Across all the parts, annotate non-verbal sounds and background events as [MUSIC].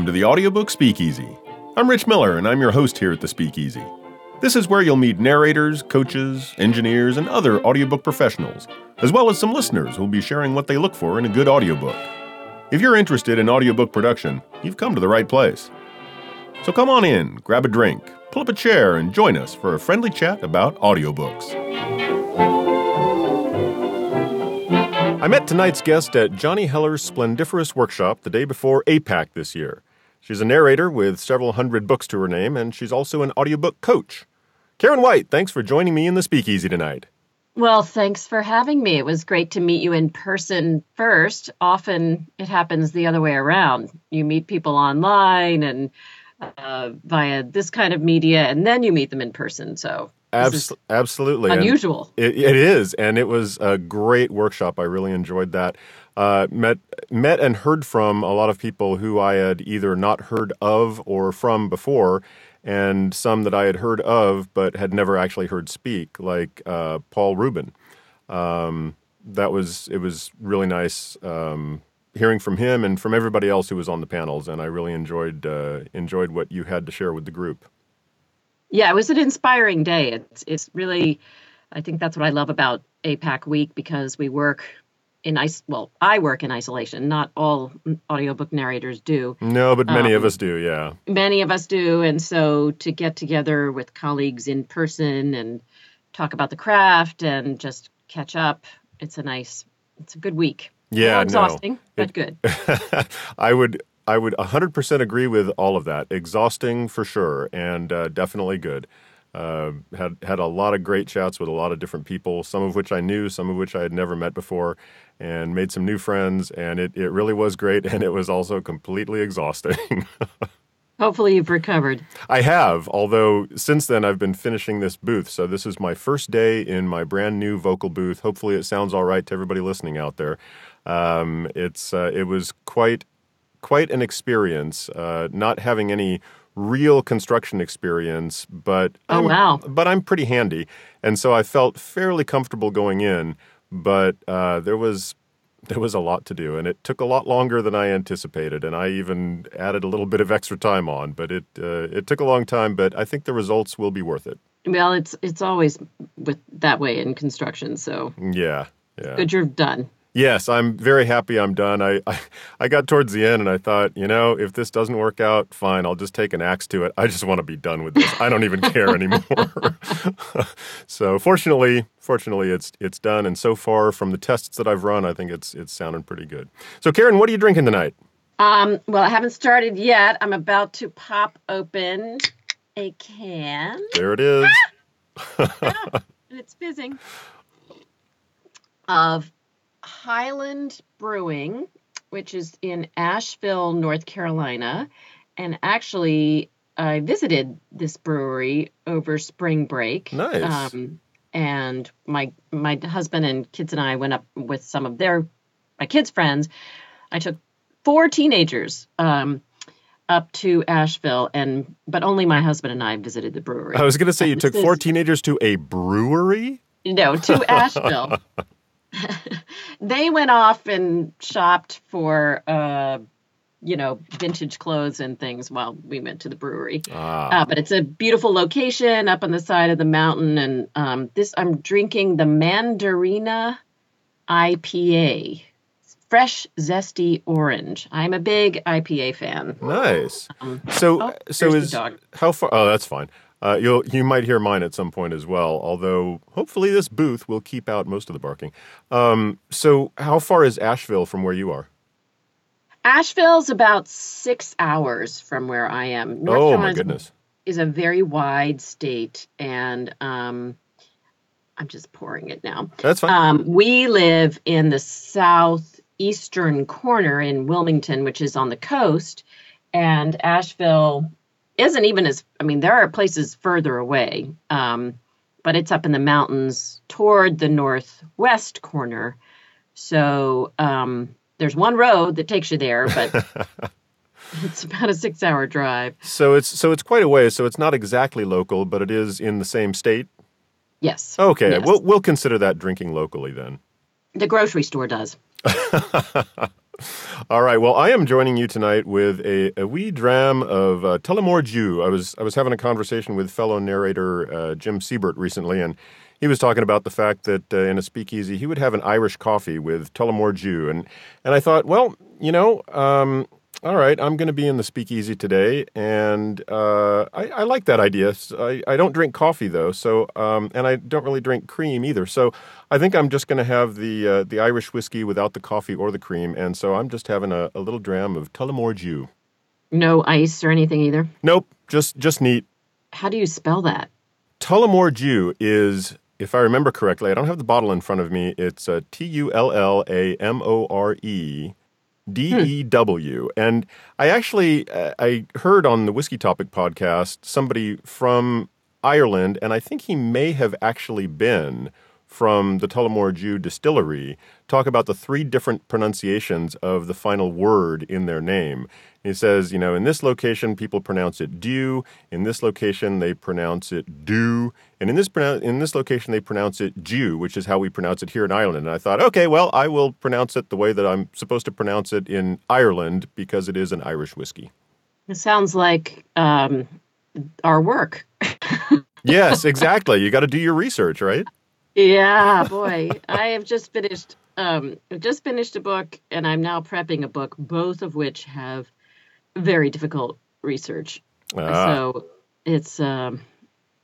Welcome to the Audiobook Speakeasy. I'm Rich Miller, and I'm your host here at the Speakeasy. This is where you'll meet narrators, coaches, engineers, and other audiobook professionals, as well as some listeners who'll be sharing what they look for in a good audiobook. If you're interested in audiobook production, you've come to the right place. So come on in, grab a drink, pull up a chair, and join us for a friendly chat about audiobooks. I met tonight's guest at Johnny Heller's Splendiferous Workshop the day before APAC this year. She's a narrator with several hundred books to her name, and she's also an audiobook coach. Karen White, thanks for joining me in the speakeasy tonight. Well, thanks for having me. It was great to meet you in person first. Often it happens the other way around. You meet people online and uh, via this kind of media, and then you meet them in person. So Abs- absolutely unusual. It, it is, and it was a great workshop. I really enjoyed that. Uh, met met and heard from a lot of people who I had either not heard of or from before, and some that I had heard of but had never actually heard speak, like uh, Paul Ruben. Um, that was it was really nice um, hearing from him and from everybody else who was on the panels, and I really enjoyed uh, enjoyed what you had to share with the group. Yeah, it was an inspiring day. It's it's really, I think that's what I love about APAC Week because we work in ice. Well, I work in isolation. Not all audiobook narrators do. No, but many um, of us do. Yeah, many of us do. And so to get together with colleagues in person and talk about the craft and just catch up, it's a nice, it's a good week. Yeah, exhausting, no. but good. [LAUGHS] I would I would 100% agree with all of that. Exhausting for sure, and uh, definitely good. Uh, had had a lot of great chats with a lot of different people, some of which I knew, some of which I had never met before, and made some new friends. And it, it really was great, [LAUGHS] and it was also completely exhausting. [LAUGHS] Hopefully, you've recovered. I have, although since then I've been finishing this booth. So, this is my first day in my brand new vocal booth. Hopefully, it sounds all right to everybody listening out there. Um, it's uh, it was quite quite an experience, uh, not having any real construction experience, but oh I'm, wow, but I'm pretty handy, and so I felt fairly comfortable going in. But uh, there was there was a lot to do, and it took a lot longer than I anticipated, and I even added a little bit of extra time on. But it uh, it took a long time, but I think the results will be worth it. Well, it's it's always with that way in construction, so yeah, yeah. Good, you're done. Yes, I'm very happy I'm done. I, I, I got towards the end and I thought, you know, if this doesn't work out, fine, I'll just take an axe to it. I just want to be done with this. I don't even care anymore. [LAUGHS] so fortunately, fortunately it's it's done and so far from the tests that I've run, I think it's it's sounding pretty good. So Karen, what are you drinking tonight? Um, well, I haven't started yet. I'm about to pop open a can. There it is. and it's fizzing. [LAUGHS] Of Highland Brewing, which is in Asheville, North Carolina. And actually, I visited this brewery over spring break. Nice. Um, and my my husband and kids and I went up with some of their my kids' friends. I took four teenagers um, up to Asheville, and but only my husband and I visited the brewery. I was going to say you took four teenagers to a brewery. No, to [LAUGHS] Asheville. They went off and shopped for uh, you know vintage clothes and things while we went to the brewery. Ah. uh, but it's a beautiful location up on the side of the mountain and um, this i'm drinking the mandarina ipa fresh zesty orange. I'm a big ipa fan. Nice. Um, so oh, so is how far oh that's fine uh, you'll you might hear mine at some point as well. Although hopefully this booth will keep out most of the barking. Um, so how far is Asheville from where you are? Asheville's about six hours from where I am. North oh my goodness! Is a very wide state, and um, I'm just pouring it now. That's fine. Um, we live in the southeastern corner in Wilmington, which is on the coast, and Asheville isn't even as I mean, there are places further away, um, but it's up in the mountains toward the northwest corner. So um, there's one road that takes you there, but [LAUGHS] it's about a six-hour drive. So it's so it's quite a way. So it's not exactly local, but it is in the same state. Yes. Okay, yes. we'll we'll consider that drinking locally then. The grocery store does. [LAUGHS] All right. Well, I am joining you tonight with a, a wee dram of uh, Tullamore. I was I was having a conversation with fellow narrator uh, Jim Seybert recently, and he was talking about the fact that uh, in a speakeasy he would have an Irish coffee with Tullamore Dew, and and I thought, well, you know, um, all right, I'm going to be in the speakeasy today, and uh, I, I, like that idea. I, I, don't drink coffee though, so um, and I don't really drink cream either. So I think I'm just going to have the uh, the Irish whiskey without the coffee or the cream, and so I'm just having a, a little dram of Tullamore Dew. No ice or anything either. Nope, just just neat. How do you spell that? Tullamore Dew is if I remember correctly, I don't have the bottle in front of me. It's uh, T U L L A M O R E D E W. And I actually uh, I heard on the Whiskey Topic podcast somebody from Ireland, and I think he may have actually been from the Tullamore Dew distillery talk about the three different pronunciations of the final word in their name. He says, you know, in this location people pronounce it dew, in this location they pronounce it do, and in this in this location they pronounce it Jew, which is how we pronounce it here in Ireland. And I thought, okay, well, I will pronounce it the way that I'm supposed to pronounce it in Ireland because it is an Irish whiskey. It sounds like um, our work. [LAUGHS] yes, exactly. You got to do your research, right? Yeah, boy, I have just finished. Um, I've just finished a book, and I'm now prepping a book, both of which have very difficult research. Ah. So it's um,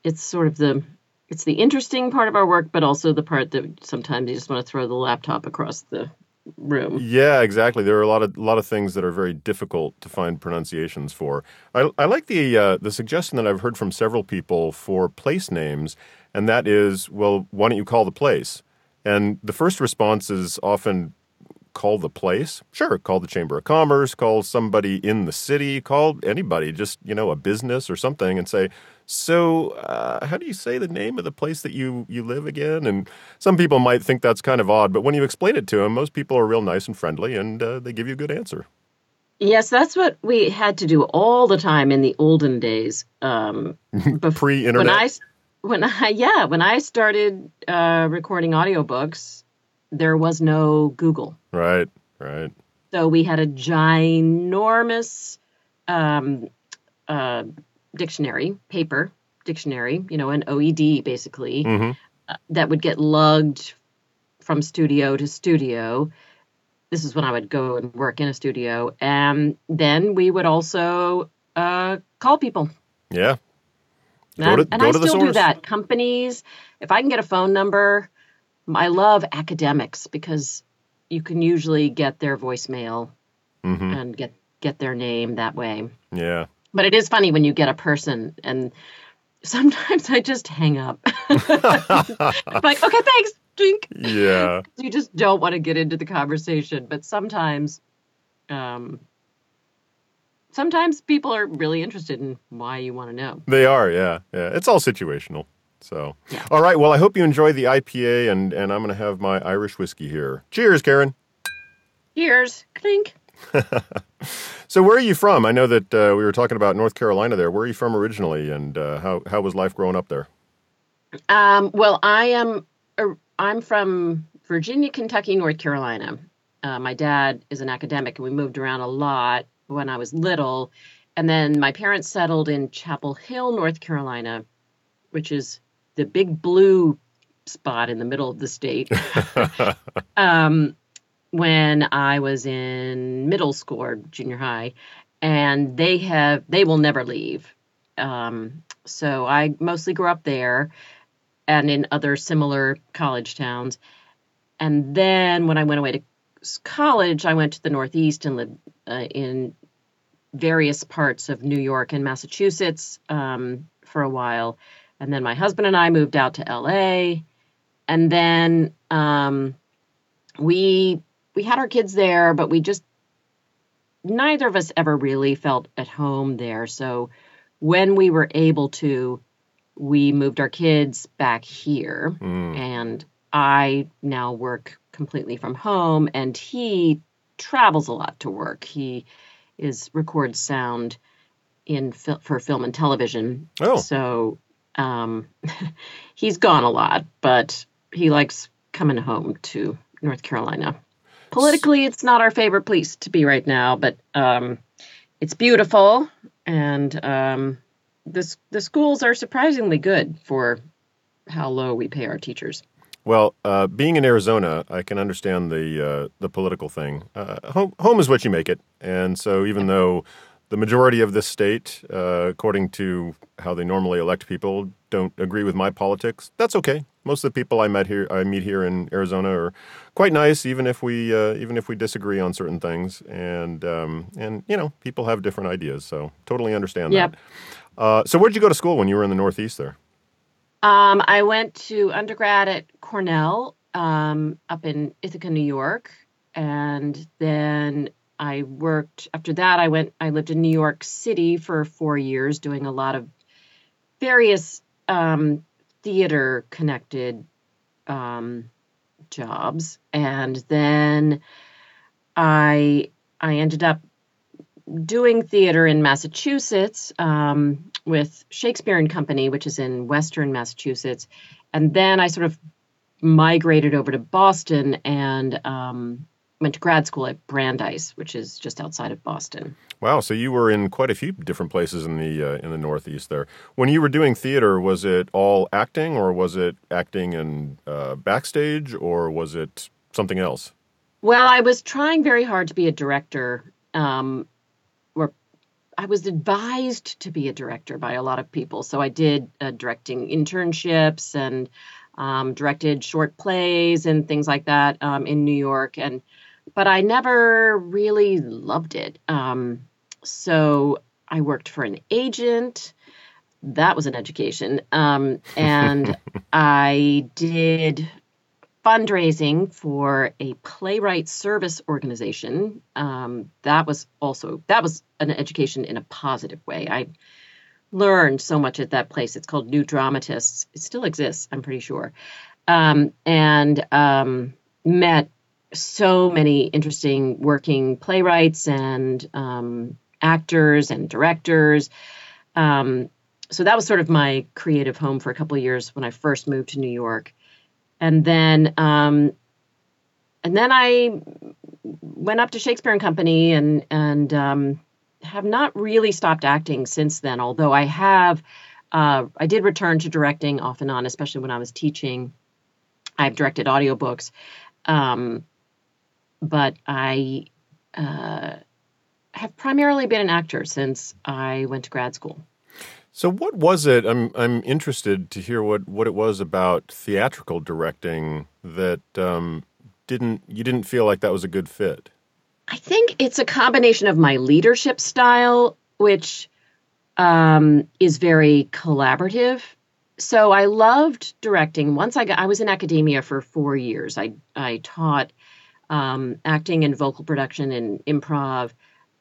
it's sort of the it's the interesting part of our work, but also the part that sometimes you just want to throw the laptop across the room. Yeah, exactly. There are a lot of a lot of things that are very difficult to find pronunciations for. I, I like the uh, the suggestion that I've heard from several people for place names and that is, well, why don't you call the place? And the first response is often call the place. Sure, call the Chamber of Commerce, call somebody in the city, call anybody, just, you know, a business or something and say, so uh, how do you say the name of the place that you, you live again? And some people might think that's kind of odd, but when you explain it to them, most people are real nice and friendly and uh, they give you a good answer. Yes, that's what we had to do all the time in the olden days. Um, [LAUGHS] Pre-internet. When I when I yeah when I started uh, recording audiobooks, there was no Google. Right, right. So we had a ginormous um, uh, dictionary, paper dictionary, you know, an OED basically, mm-hmm. uh, that would get lugged from studio to studio. This is when I would go and work in a studio, and then we would also uh, call people. Yeah, Go to, and go I still do that. Companies, if I can get a phone number, I love academics because you can usually get their voicemail mm-hmm. and get get their name that way. Yeah. But it is funny when you get a person and sometimes [LAUGHS] I just hang up. [LAUGHS] I'm like, okay, thanks, drink. Yeah. [LAUGHS] you just don't want to get into the conversation. But sometimes um, sometimes people are really interested in why you want to know. They are, yeah, yeah. It's all situational. So, yeah. all right. Well, I hope you enjoy the IPA, and and I'm going to have my Irish whiskey here. Cheers, Karen. Cheers, clink. [LAUGHS] so, where are you from? I know that uh, we were talking about North Carolina there. Where are you from originally, and uh, how how was life growing up there? Um, well, I am. Uh, I'm from Virginia, Kentucky, North Carolina. Uh, my dad is an academic, and we moved around a lot when I was little. And then my parents settled in Chapel Hill, North Carolina, which is the big blue spot in the middle of the state. [LAUGHS] [LAUGHS] um, when I was in middle school or junior high, and they have they will never leave. Um, so I mostly grew up there and in other similar college towns. And then when I went away to college, I went to the Northeast and lived uh, in various parts of New York and Massachusetts um, for a while. And then my husband and I moved out to LA. And then um, we we had our kids there, but we just neither of us ever really felt at home there. So when we were able to, we moved our kids back here. Mm. And I now work completely from home, and he travels a lot to work. He is records sound in for film and television. Oh, so um, [LAUGHS] he's gone a lot, but he likes coming home to North Carolina Politically, it's not our favorite place to be right now, but um, it's beautiful, and um, the the schools are surprisingly good for how low we pay our teachers. Well, uh, being in Arizona, I can understand the uh, the political thing. Uh, home, home is what you make it, and so even though the majority of this state, uh, according to how they normally elect people, don't agree with my politics, that's okay. Most of the people I met here, I meet here in Arizona, are quite nice, even if we uh, even if we disagree on certain things, and um, and you know, people have different ideas, so totally understand Yep. that. Uh, so, where did you go to school when you were in the Northeast? There. Um, I went to undergrad at Cornell um, up in Ithaca, New York, and then I worked. After that, I went. I lived in New York City for four years, doing a lot of various um, theater-connected um, jobs, and then I I ended up doing theater in Massachusetts um, with Shakespeare and Company, which is in Western Massachusetts, and then I sort of migrated over to Boston and um, went to grad school at Brandeis, which is just outside of Boston. Wow, so you were in quite a few different places in the uh, in the Northeast there. When you were doing theater, was it all acting, or was it acting and uh, backstage, or was it something else? Well, I was trying very hard to be a director. Um, or I was advised to be a director by a lot of people. So I did uh, directing internships and um, directed short plays and things like that um, in New York. And but I never really loved it. Um, so I worked for an agent. That was an education. Um, and [LAUGHS] I did fundraising for a playwright service organization. Um, that was also that was an education in a positive way. I learned so much at that place. It's called New Dramatists. It still exists, I'm pretty sure, um, and um, met so many interesting working playwrights and um, actors and directors. Um, so that was sort of my creative home for a couple of years when I first moved to New York and then um, and then I went up to Shakespeare and Company and and um, have not really stopped acting since then. Although I have, uh, I did return to directing off and on, especially when I was teaching. I've directed audiobooks, um, but I uh, have primarily been an actor since I went to grad school. So, what was it? I'm I'm interested to hear what, what it was about theatrical directing that um, didn't you didn't feel like that was a good fit. I think it's a combination of my leadership style, which um, is very collaborative. So I loved directing. Once I got, I was in academia for four years. I I taught um, acting and vocal production and improv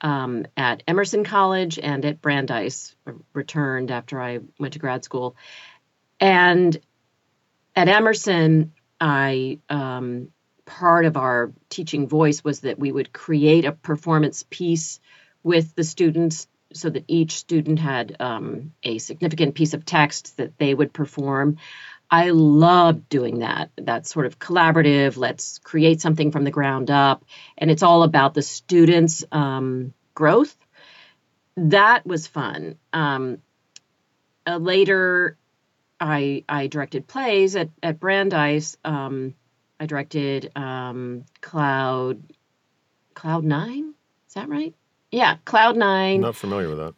um, at Emerson College and at Brandeis. Returned after I went to grad school, and at Emerson, I um, part of our teaching voice was that we would create a performance piece with the students so that each student had um, a significant piece of text that they would perform. I love doing that. That sort of collaborative, let's create something from the ground up. And it's all about the students' um, growth. That was fun. Um, uh, later, I, I directed plays at, at Brandeis. Um, I directed um, Cloud Cloud Nine. Is that right? Yeah, Cloud Nine. Not familiar with that.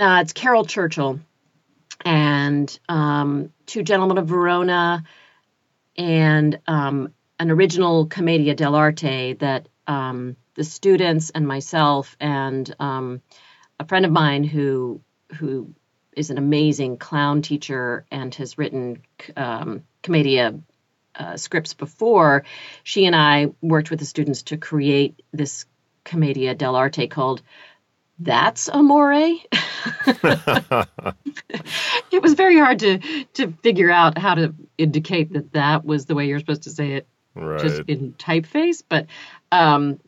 Uh, it's Caryl Churchill and um, Two Gentlemen of Verona and um, an original Commedia dell'arte that um, the students and myself and um, a friend of mine who who is an amazing clown teacher and has written um, Commedia uh, scripts before, she and I worked with the students to create this Commedia dell'arte called That's Amore. [LAUGHS] [LAUGHS] [LAUGHS] [LAUGHS] it was very hard to to figure out how to indicate that that was the way you're supposed to say it right. just in typeface but um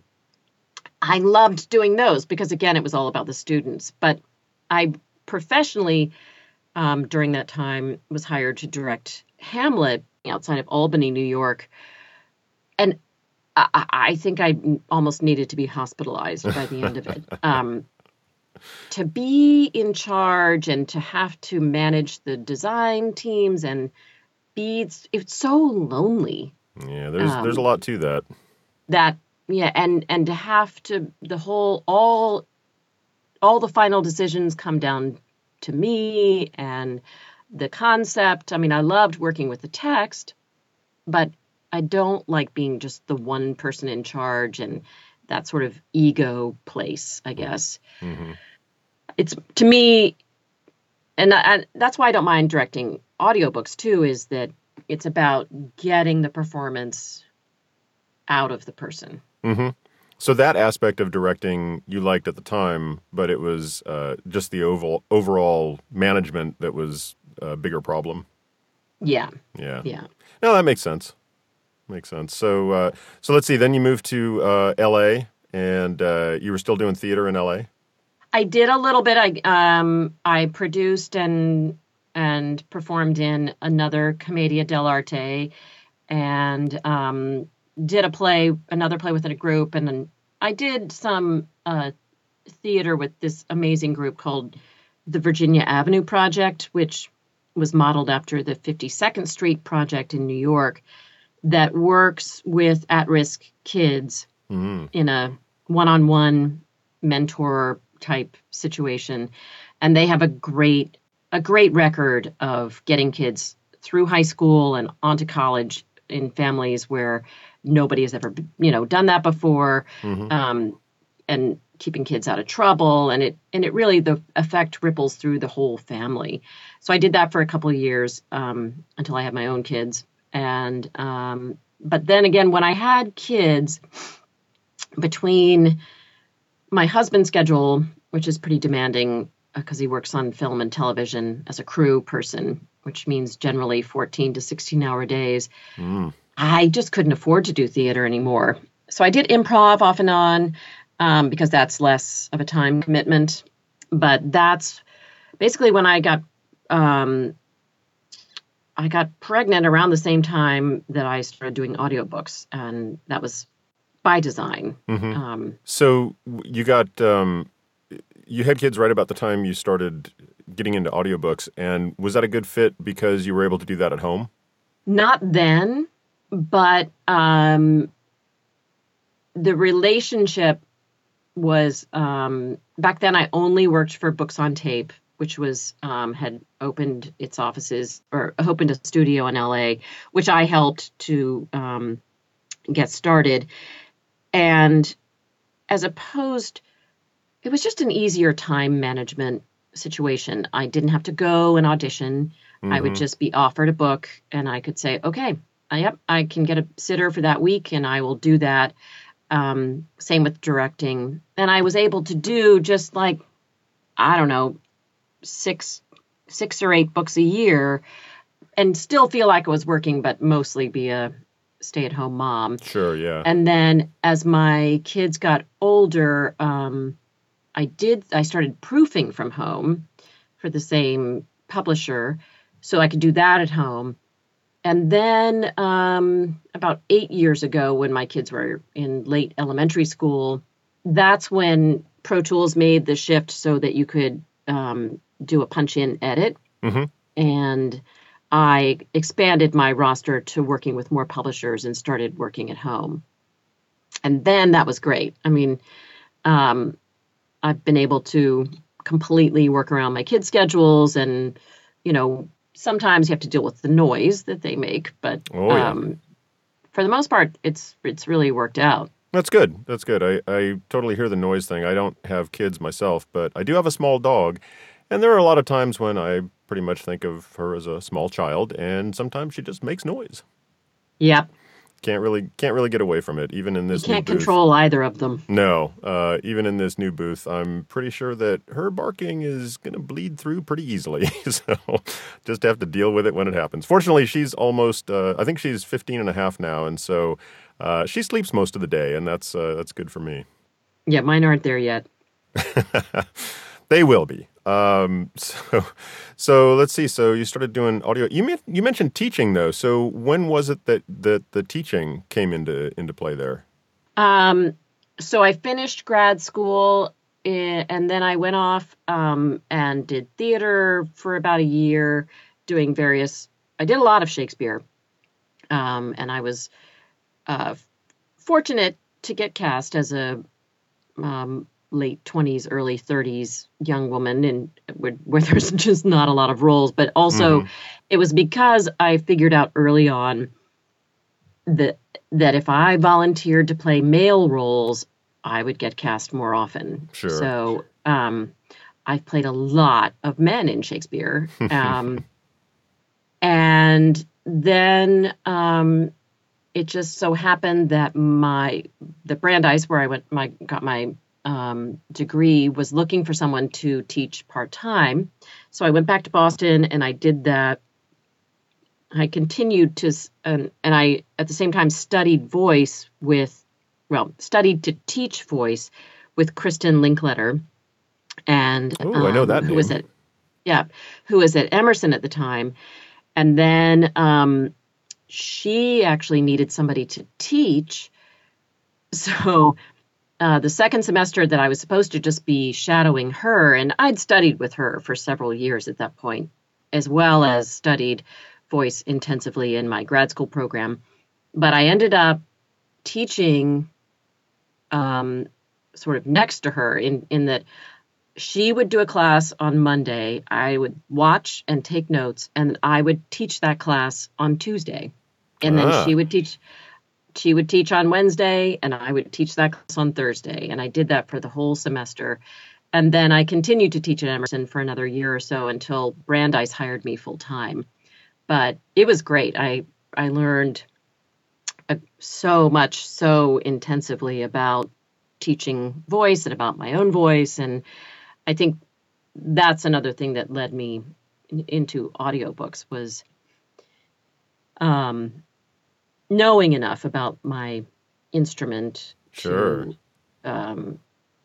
i loved doing those because again it was all about the students but i professionally um, during that time was hired to direct hamlet outside of albany new york and I, I think I almost needed to be hospitalized by the end of it. [LAUGHS] Um, to be in charge and to have to manage the design teams and be it's, it's so lonely. Yeah, there's there's a lot to that. that yeah and and to have to the whole all all the final decisions come down to me and the concept. I mean i loved working with the text but i don't like being just the one person in charge and that sort of ego place i guess. Hmm it's to me and, and that's why i don't mind directing audiobooks too is that it's about getting the performance out of the person Mm-hmm. So that aspect of directing you liked at the time, but it was uh, just the oval overall management that was a bigger problem. yeah Yeah. yeah No, that makes sense. Makes sense. So, uh, so let's see. Then you moved to uh, L.A. and uh, you were still doing theater in L.A. I did a little bit. I um I produced and and performed in another Commedia dell'arte, and um, did a play, another play within a group, and then I did some uh, theater with this amazing group called the Virginia Avenue Project, which was modeled after the 52nd Street Project in New York, that works with at-risk kids hmm in a one-on-one mentor type situation. And they have a great a great record of getting kids through high school and onto college in families where nobody has ever you know done that before hmm um, and keeping kids out of trouble. And it and it really the effect ripples through the whole family. So i did that for a couple of years um, until i had my own kids. And um, but then again when i had kids between my husband's schedule which is pretty demanding because he works on film and television as a crew person which means generally 14 to 16 hour days Mm. I just couldn't afford to do theater anymore. So I did improv off and on um, because that's less of a time commitment. But that's basically when I got um, I got pregnant around the same time that I started doing audiobooks, and that was by design. hmm Um, So you got um, you had kids right about the time you started getting into audiobooks, and was that a good fit because you were able to do that at home? not then, but um, the relationship was um, back then. I only worked for Books on Tape, which was um, had opened its offices or opened a studio in LA, which I helped to um, get started. And as opposed, it was just an easier time management situation. I didn't have to go and audition. I would Mhm. just be offered a book and I could say, okay, I, yep, I can get a sitter for that week and I will do that. Um, same with directing. And I was able to do just like, I don't know, six, six or eight books a year and still feel like I was working, but mostly be a stay at home mom. Sure. Yeah. And then as my kids got older, um, I did, I started proofing from home for the same publisher. So I could do that at home. And then um, about eight years ago, when my kids were in late elementary school, that's when Pro Tools made the shift so that you could um, do a punch in edit. hmm And I expanded my roster to working with more publishers and started working at home. And then that was great. I mean, um, I've been able to completely work around my kids' schedules and, you know, sometimes you have to deal with the noise that they make, but Oh, yeah. um, for the most part, it's it's really worked out. That's good. That's good. I, I totally hear the noise thing. I don't have kids myself, but I do have a small dog. And there are a lot of times when I pretty much think of her as a small child, and sometimes she just makes noise. Yep, Can't really can't really get away from it, even in this. you can't control either of them. No, uh, even in this new booth, I'm pretty sure that her barking is going to bleed through pretty easily. [LAUGHS] so just have to deal with it when it happens. Fortunately, she's almost, uh, I think she's 15 and a half now. And so uh, she sleeps most of the day, and that's, uh, that's good for me. Yeah, mine aren't there yet. [LAUGHS] They will be. Um, [LAUGHS] so, so let's see. So you started doing audio. You you mentioned teaching though. So when was it that that the teaching came into into play there? Um, so I finished grad school in, and then I went off um, and did theater for about a year, doing various. I did a lot of Shakespeare, um, and I was uh, fortunate to get cast as a um, late 20s, early 30s young woman, and where, [LAUGHS] where, there's just not a lot of roles. But also, mm-hmm. it was because I figured out early on that that if I volunteered to play male roles, I would get cast more often. Sure. So um, I've played a lot of men in Shakespeare. [LAUGHS] Um, and then um, it just so happened that my the Brandeis where I went my got my um, degree was looking for someone to teach part time. So I went back to Boston and I did that. I continued to and, and I at the same time studied voice with well, studied to teach voice with Kristin Linklater. And oh, um, I know that who was at yeah, who was at Emerson at the time. And then um, she actually needed somebody to teach. [LAUGHS] So uh, the second semester that I was supposed to just be shadowing her, and I'd studied with her for several years at that point, as well as studied voice intensively in my grad school program. But I ended up teaching um, sort of next to her in in that she would do a class on Monday. I would watch and take notes, and I would teach that class on Tuesday, and then ah. she would teach. She would teach on Wednesday, and I would teach that class on Thursday, and I did that for the whole semester. And then I continued to teach at Emerson for another year or so until Brandeis hired me full time. But it was great. I I learned so much so intensively about teaching voice and about my own voice and i think that's another thing that led me into audiobooks was um, knowing enough about my instrument sure. to um,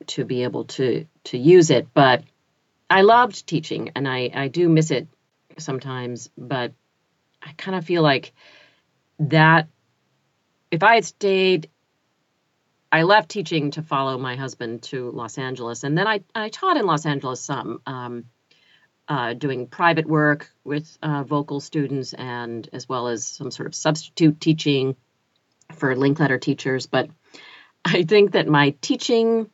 to be able to to use it but i loved teaching and i i do miss it sometimes but i kind of feel like that if I had stayed, I left teaching to follow my husband to Los Angeles, and then I, I taught in Los Angeles some, um, uh, doing private work with uh, vocal students, and as well as some sort of substitute teaching for Linklater teachers. But I think that my teaching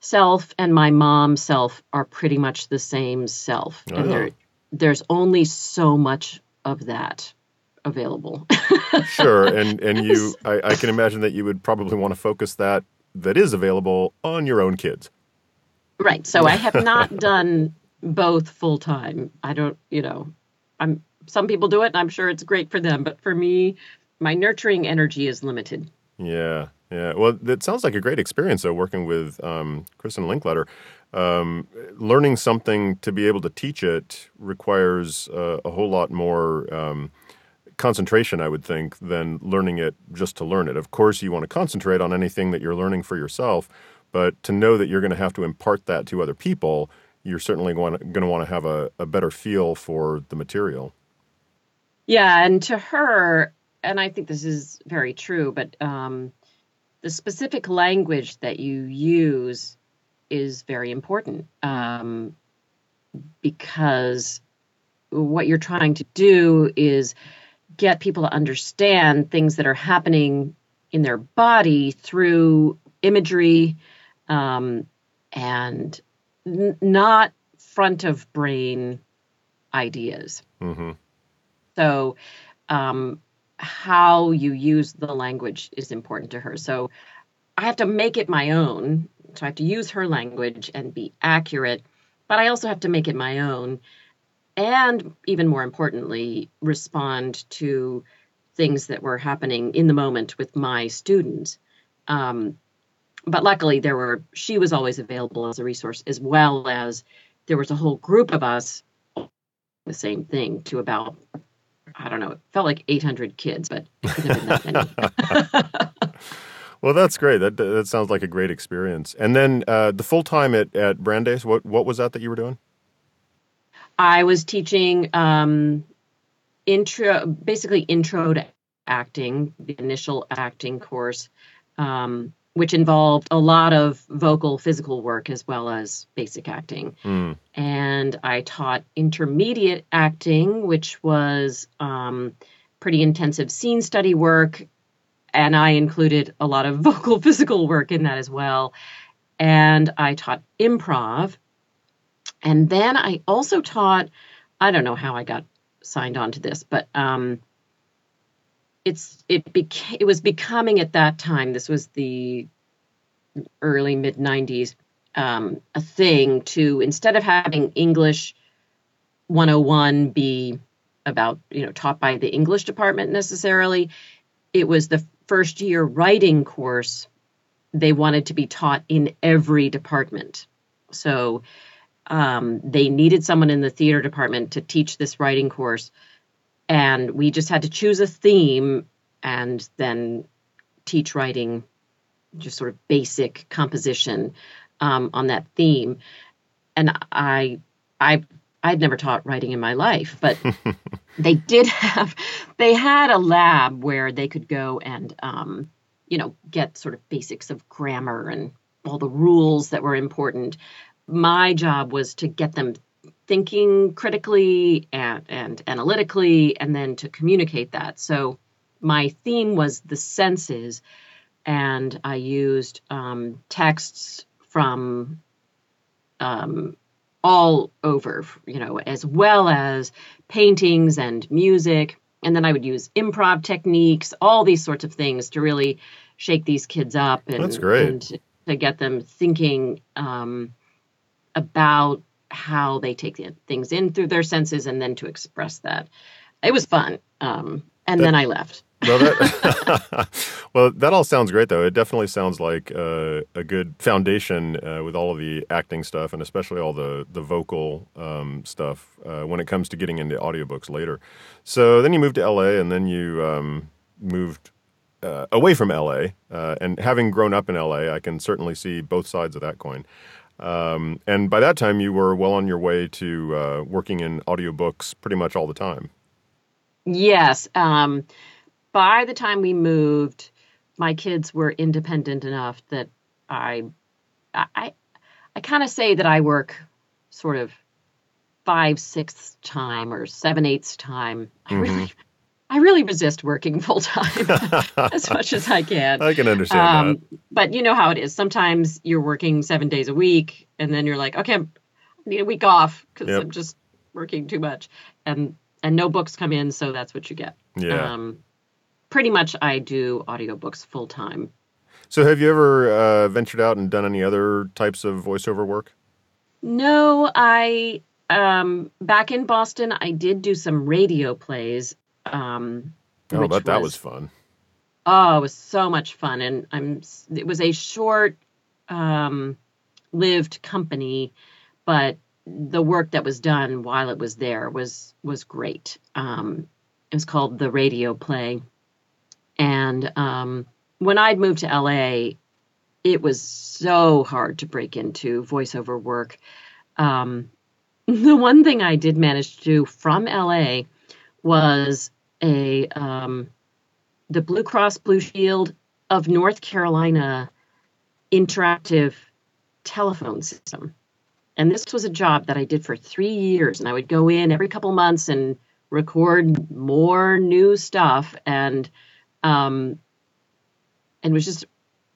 self and my mom self are pretty much the same self, oh. and there, there's only so much of that available. [LAUGHS] sure, and and you, I, I can imagine that you would probably want to focus that that is available on your own kids. Right. So I have not [LAUGHS] done both full time. I don't, you know, I'm. Some people do it, and I'm sure it's great for them. But for me, my nurturing energy is limited. Yeah, yeah. Well, it sounds like a great experience, though, working with um, Kristin Linklater. Um, learning something to be able to teach it requires uh, a whole lot more um, concentration, I would think, than learning it just to learn it. Of course, you want to concentrate on anything that you're learning for yourself, but to know that you're going to have to impart that to other people, you're certainly going to, want to have a, a better feel for the material. Yeah, and to her, and I think this is very true, but um, the specific language that you use is very important um, because what you're trying to do is get people to understand things that are happening in their body through imagery um, and n- not front of brain ideas. Mm-hmm. So, um, how you use the language is important to her. So, I have to make it my own. So, I have to use her language and be accurate, but I also have to make it my own and even more importantly, respond to things that were happening in the moment with my students. Um, but luckily, there were she was always available as a resource, as well as there was a whole group of us the same thing to about I don't know, it felt like 800 kids, but it could have been that [LAUGHS] well, that's great. That that sounds like a great experience. And then uh, the full time at at Brandeis, what what was that that you were doing? I was teaching um, intro, basically intro to acting, the initial acting course, um, which involved a lot of vocal, physical work as well as basic acting. Mm. And I taught intermediate acting, which was um, pretty intensive scene study work. And I included a lot of [LAUGHS] vocal, physical work in that as well. And I taught improv. And then I also taught, I don't know how I got signed on to this, but um, it's it became it was becoming at that time. This was the early mid '90s. Um, a thing to instead of having English 101 be about you know taught by the English department necessarily, it was the first year writing course. They wanted to be taught in every department. So um, they needed someone in the theater department to teach this writing course and we just had to choose a theme and then teach writing just sort of basic composition um, on that theme. And i i i'd never taught writing in my life but [LAUGHS] they did have they had a lab where they could go and um, you know get sort of basics of grammar and all the rules that were important. My job was to get them thinking critically and, and analytically and then to communicate that so my theme was the senses and i used um, texts from um, all over you know as well as paintings and music and then i would use improv techniques all these sorts of things to really shake these kids up and, That's great. and to get them thinking um, about how they take the things in through their senses and then to express that. It was fun. Um, and That- then I left. well, that, [LAUGHS] [LAUGHS] well, that all sounds great, though. It definitely sounds like uh, a good foundation uh, with all of the acting stuff, and especially all the the vocal um, stuff uh, when it comes to getting into audiobooks later. So then you moved to LA, and then you um, moved uh, away from LA. Uh, and having grown up in LA, I can certainly see both sides of that coin. Um, and by that time, you were well on your way to uh, working in audiobooks pretty much all the time. Yes. Um, by the time we moved, my kids were independent enough that I, I, I kind of say that I work sort of five sixths time or seven eighths time. I really, I really resist working [LAUGHS] full time [LAUGHS] as much as I can. I can understand that. Um, but you know how it is. Sometimes you're working seven days a week, and then you're like, okay, I need a week off because Yep. I'm just working too much, and and no books come in, so that's what you get. Yeah. Um, pretty much, I do audiobooks full time. So, have you ever uh, ventured out and done any other types of voiceover work? No, I um, back in Boston, I did do some radio plays. Um, Oh, which but that was fun. Oh, it was so much fun, and I'm. It was a short, um, lived company, but the work that was done while it was there was was great. Um, it was called the Radio Play, and um, when I'd moved to LA, it was so hard to break into voiceover work. Um, [LAUGHS] the one thing I did manage to do from LA was a um, the Blue Cross Blue Shield of North Carolina interactive telephone system. And this was a job that I did for three years. And I would go in every couple months and record more new stuff. And um, and it was just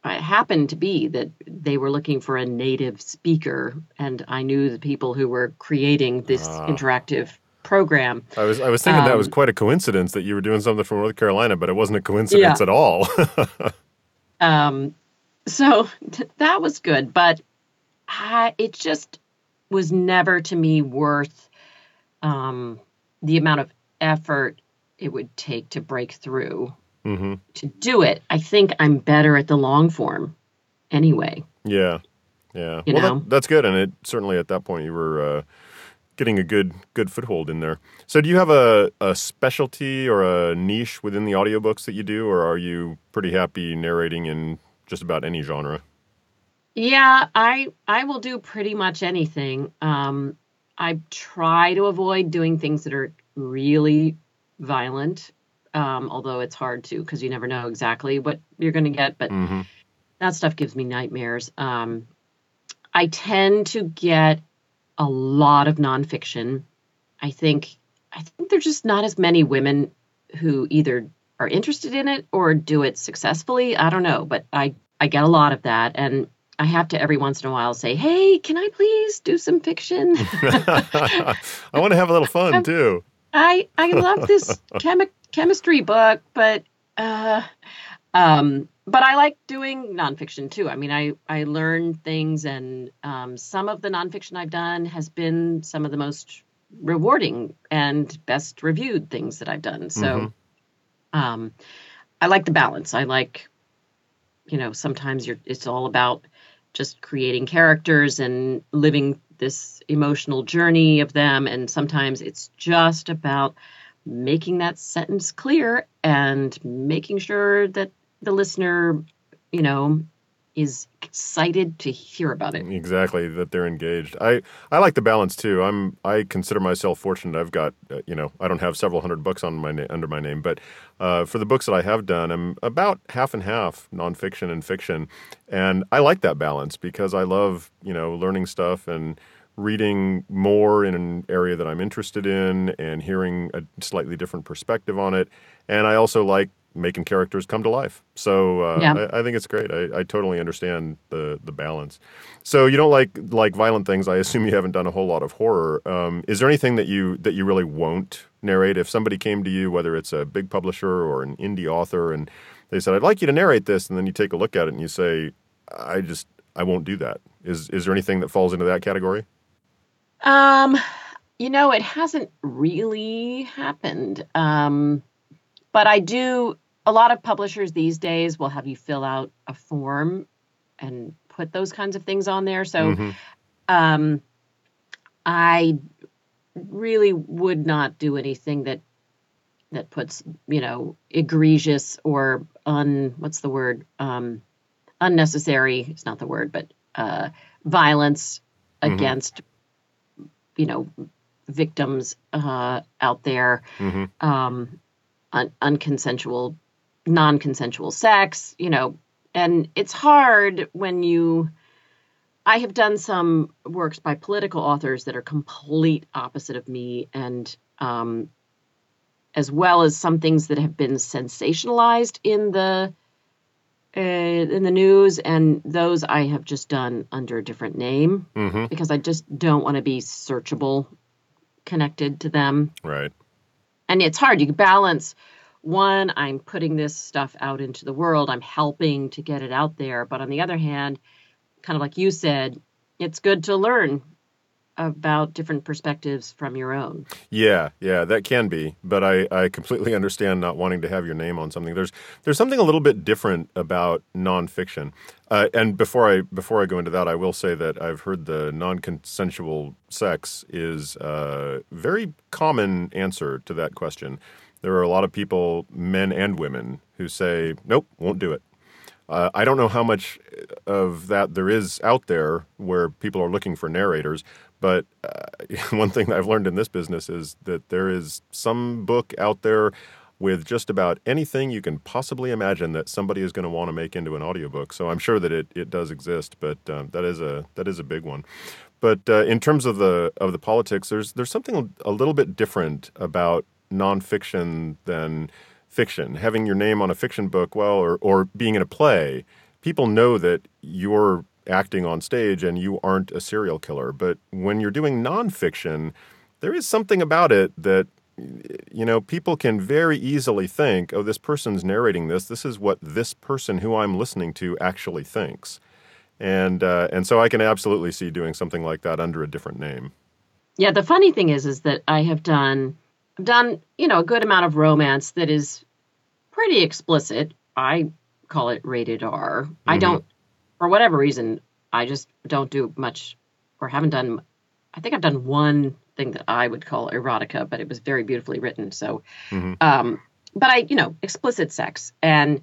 it happened to be that they were looking for a native speaker, and I knew the people who were creating this Ah. interactive program. I was I was thinking that was Um, quite a coincidence that you were doing something from North Carolina, but it wasn't a coincidence at all. [LAUGHS] Um, so [LAUGHS] th- that was good, but I, it just was never to me worth um, the amount of effort it would take to break through hmm to do it. I think I'm better at the long form anyway. Yeah, yeah. You well, that, that's good, and it certainly at that point you were uh, getting a good good foothold in there. So, do you have a, a specialty or a niche within the audiobooks that you do, or are you pretty happy narrating in just about any genre. Yeah, I I will do pretty much anything. Um, I try to avoid doing things that are really violent, um, although it's hard to because you never know exactly what you're going to get. But hmm that stuff gives me nightmares. Um, I tend to get a lot of nonfiction. I think I think there's just not as many women who either are interested in it or do it successfully. I don't know, but I I get a lot of that, and I have to every once in a while say, "Hey, can I please do some fiction?" [LAUGHS] [LAUGHS] I want to have a little fun too. I I love this [LAUGHS] chemi- chemistry book, but uh, um, but I like doing nonfiction too. I mean, I I learn things, and um, some of the nonfiction I've done has been some of the most rewarding and best reviewed things that I've done. So, um, I like the balance. I like, you know, sometimes you're it's all about just creating characters and living this emotional journey of them, and sometimes it's just about making that sentence clear and making sure that the listener, you know, is excited to hear about it. Exactly that they're engaged. I I like the balance too. I'm I consider myself fortunate. I've got uh, you know I don't have several hundred books on my na- under my name, but uh, for the books that I have done, I'm about half and half nonfiction and fiction, and I like that balance because I love you know learning stuff and reading more in an area that I'm interested in and hearing a slightly different perspective on it, and I also like making characters come to life. So uh, Yeah. I, I think it's great. I, I totally understand the the balance. So you don't like like violent things. I assume you haven't done a whole lot of horror. Um, is there anything that you that you really won't narrate? If somebody came to you, whether it's a big publisher or an indie author, and they said, "I'd like you to narrate this," and then you take a look at it and you say, "I just I won't do that." Is is there anything that falls into that category? Um, you know, it hasn't really happened. Um, but I do, a lot of publishers these days will have you fill out a form and put those kinds of things on there. So, Mhm. um, I really would not do anything that that puts, you know, egregious or un what's the word? Um, unnecessary, it's not the word, but uh violence Mhm. against you know victims uh out there hmm um un- unconsensual non-consensual sex you know and it's hard when you i have done some works by political authors that are complete opposite of me and um as well as some things that have been sensationalized in the uh, in the news and those i have just done under a different name hmm because I just don't want to be searchable connected to them. Right. And it's hard. You balance one, I'm putting this stuff out into the world, I'm helping to get it out there. But on the other hand, kind of like you said, it's good to learn about different perspectives from your own. Yeah, yeah, that can be, but I, I completely [LAUGHS] understand not wanting to have your name on something. There's there's something a little bit different about nonfiction. Uh, and before I before I go into that, I will say that I've heard the non-consensual sex is a very common answer to that question. There are a lot of people, men and women, who say, "Nope, won't do it." Uh, I don't know how much of that there is out there where people are looking for narrators, but uh, [LAUGHS] one thing that I've learned in this business is that there is some book out there with just about anything you can possibly imagine that somebody is going to want to make into an audiobook. So I'm sure that it, it does exist, but um, that is a that is a big one. But uh, in terms of the of the politics, there's there's something a little bit different about nonfiction than fiction. Having your name on a fiction book, well, or or being in a play, people know that you're acting on stage and you aren't a serial killer. But when you're doing nonfiction, there is something about it that you know people can very easily think, oh, this person's narrating this. This is what this person who I'm listening to actually thinks. And uh, and so I can absolutely see doing something like that under a different name. Yeah, the funny thing is is that I have done I've done, you know, a good amount of romance that is pretty explicit. I call it rated R. I Mhm. don't for whatever reason, I just don't do much or haven't done I think I've done one thing that I would call erotica, but it was very beautifully written. So Mhm. um but I, you know, explicit sex and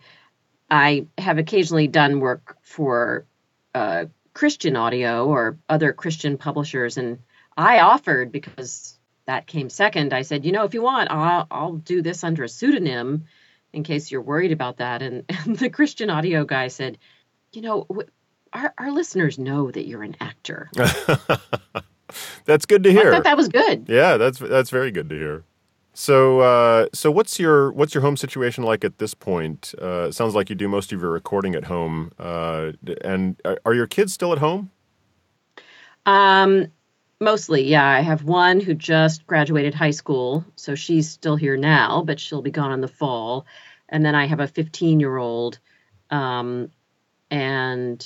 I have occasionally done work for uh, Christian audio or other Christian publishers, and I offered because that came second. I said, you know, if you want, I'll, I'll do this under a pseudonym in case you're worried about that. And, [LAUGHS] and the Christian audio guy said, you know, our, our listeners know that you're an actor. [LAUGHS] that's good to hear. I thought that was good. Yeah, that's that's very good to hear. So, uh, so what's your what's your home situation like at this point? Uh, it sounds like you do most of your recording at home. Uh, and are, are your kids still at home? Um, mostly, yeah. I have one who just graduated high school, so she's still here now, but she'll be gone in the fall. And then I have a 15 year old, um, and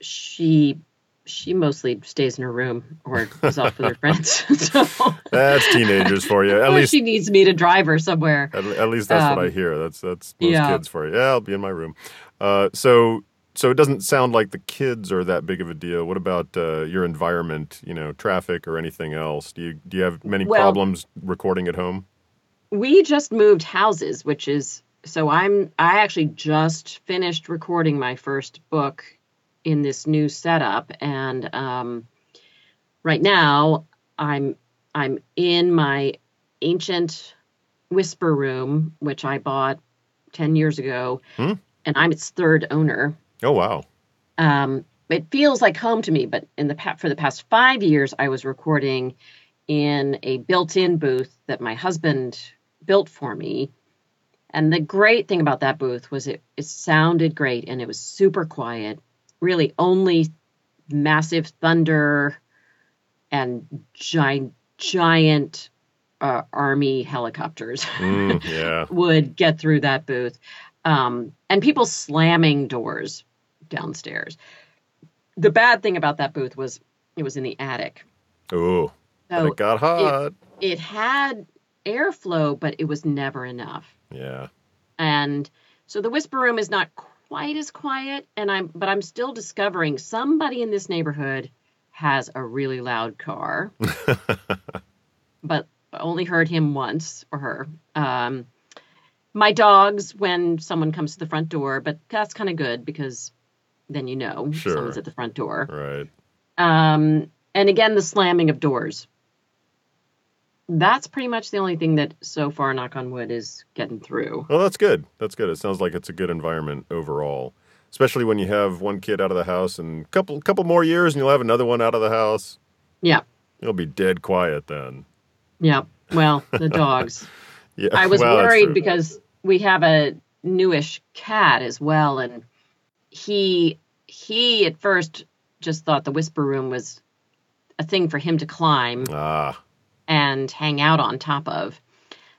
she she mostly stays in her room or is off with her friends. [LAUGHS] so that's teenagers for you. At least she needs me to drive her somewhere. At, at least that's um, what I um, hear. That's that's most yeah. kids for you. Yeah, I'll be in my room. Uh, so so it doesn't sound like the kids are that big of a deal. What about uh, your environment? You know, traffic or anything else? Do you do you have many well, problems recording at home? We just moved houses, which is so I'm I actually just finished recording my first book in this new setup, and um, right now I'm I'm in my ancient whisper room, which I bought ten years ago, hmm? and I'm its third owner. Oh wow! Um, it feels like home to me, but in the for the past five years, I was recording in a built-in booth that my husband built for me. And the great thing about that booth was it, it sounded great and it was super quiet. Really only massive thunder and giant giant uh, army helicopters mm, yeah. [LAUGHS] would get through that booth. Um, and people slamming doors downstairs. The bad thing about that booth was it was in the attic. Oh so it got hot. it, it had airflow but it was never enough yeah and so the whisper room is not quite as quiet and I'm but I'm still discovering somebody in this neighborhood has a really loud car. [LAUGHS] but only heard him once or her. Um, my dogs when someone comes to the front door, but that's kind of good because then you know sure. someone's at the front door. Right. Um, and again, the slamming of doors that's pretty much the only thing that so far, knock on wood, is getting through. Well, that's good. That's good. It sounds like it's a good environment overall, especially when you have one kid out of the house and a couple couple more years, and you'll have another one out of the house. Yeah. It'll be dead quiet then. Yeah. Well, the [LAUGHS] dogs. yeah. I was well, worried because we have a newish cat as well, and he he at first just thought the whisper room was a thing for him to climb. Ah and hang out on top of.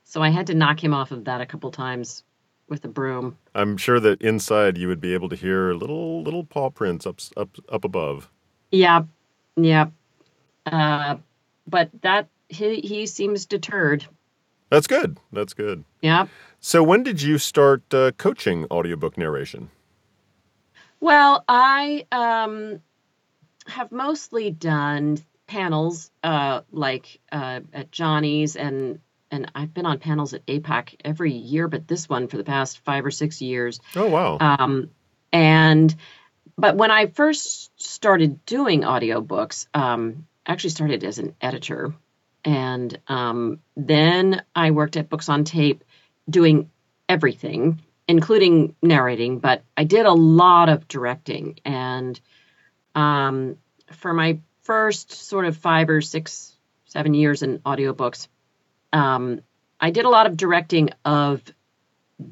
So I had to knock him off of that a couple times with a broom. I'm sure that inside you would be able to hear little little paw prints up up up above. Yeah, yeah. Uh, but that he he seems deterred. That's good. That's good. Yeah. So when did you start uh, coaching audiobook narration? Well, I um, have mostly done panels uh, like uh, at Johnny's and and I've been on panels at APAC every year, but this one for the past five or six years. Oh wow! Um, and but when I first started doing audiobooks, um, I actually started as an editor, and um, then I worked at Books on Tape, doing everything, including narrating. But I did a lot of directing, and um, for my first sort of five or six, seven years in audiobooks, um, I did a lot of directing of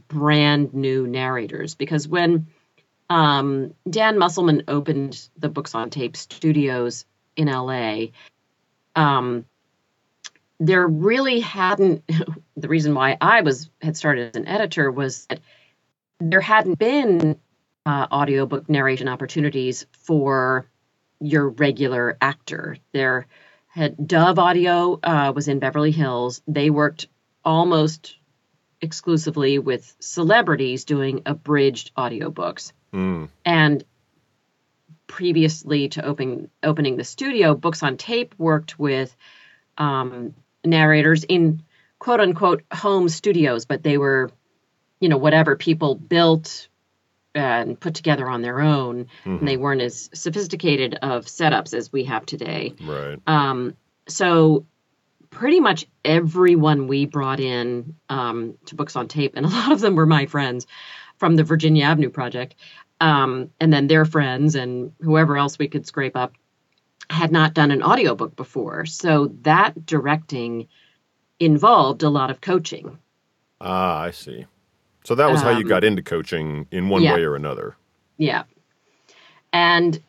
brand new narrators because when um, Dan Musselman opened the Books on Tape studios in LA, um, there really hadn't. [LAUGHS] the reason why I was had started as an editor was that there hadn't been uh, audiobook narration opportunities for your regular actor. Their had Dove Audio uh, was in Beverly Hills. They worked almost exclusively with celebrities doing abridged audiobooks. Mm. And previously to opening opening the studio, Books on Tape worked with um, narrators in quote unquote home studios, but they were, you know, whatever people built and put together on their own. Mhm. And they weren't as sophisticated of setups as we have today. Right. Um, so pretty much everyone we brought in um, to Books on Tape, and a [LAUGHS] lot of them were my friends from the Virginia Avenue Project, um, and then their friends and whoever else we could scrape up, had not done an audiobook before. So that directing involved a lot of coaching. Ah, I see. So that was how you Um, got into coaching in one yeah. way or another. Yeah. And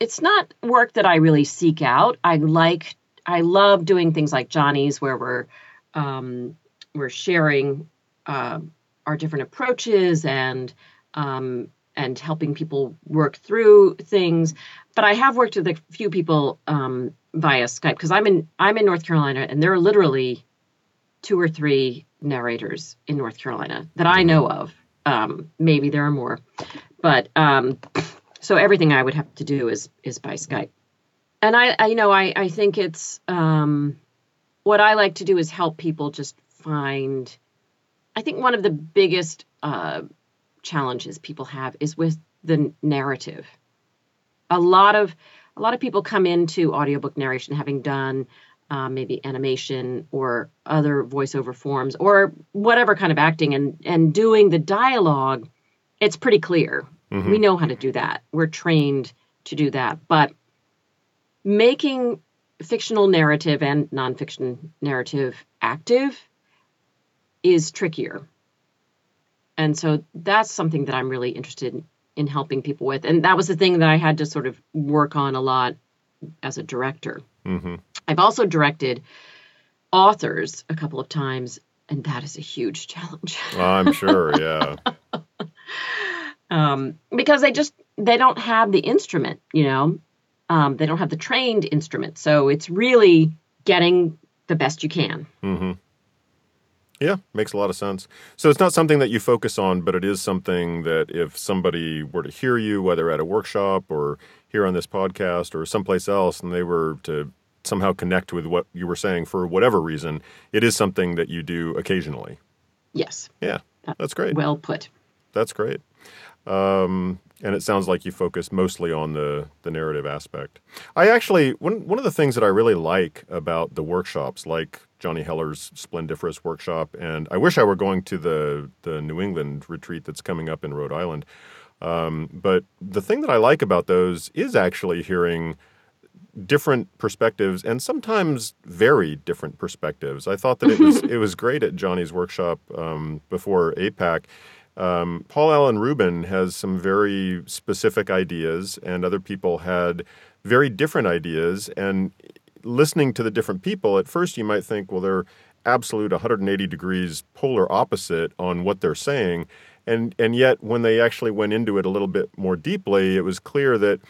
it's not work that I really seek out. I like I love doing things like Johnny's where we're um, we're sharing uh, our different approaches and um, and helping people work through things. But I have worked with a few people um, via Skype because I'm in I'm in North Carolina and there are literally two or three narrators in North Carolina that I know of. Um, maybe there are more, but um, so everything I would have to do is is by Skype. And I, I you know, I I think it's um, what I like to do is help people just find. I think one of the biggest uh, challenges people have is with the narrative. A lot of a lot of people come into audiobook narration having done um, maybe animation or other voiceover forms or whatever kind of acting and and doing the dialogue it's pretty clear. Mhm. we know how to do that. We're trained to do that. But making fictional narrative and nonfiction narrative active is trickier. And so that's something that i'm really interested in, in helping people with. And that was the thing that i had to sort of work on a lot as a director. Hmm I've also directed authors a couple of times, and that is a huge challenge I'm sure. [LAUGHS] Yeah. um, because they just they don't have the instrument, you know, um, they don't have the trained instrument, so it's really getting the best you can. hmm Yeah, makes a lot of sense. So it's not something that you focus on, but it is something that if somebody were to hear you, whether at a workshop or here on this podcast or someplace else, and they were to somehow connect with what you were saying for whatever reason, it is something that you do occasionally. Yes, Yeah, that's great. well put. That's great. Um, and it sounds like you focus mostly on the, the narrative aspect. I actually, one, one of the things that I really like about the workshops, like Johnny Heller's Splendiferous workshop, and I wish I were going to the, the New England retreat that's coming up in Rhode Island. Um, but the thing that I like about those is actually hearing different perspectives and sometimes very different perspectives. I thought that it was [LAUGHS] it was great at Johnny's workshop um, before APAC. Um, Paul Alan Ruben has some very specific ideas, and other people had very different ideas. And listening to the different people, at first you might think, well, they're absolute 180 degrees polar opposite on what they're saying. And, and yet, when they actually went into it a little bit more deeply, it was clear that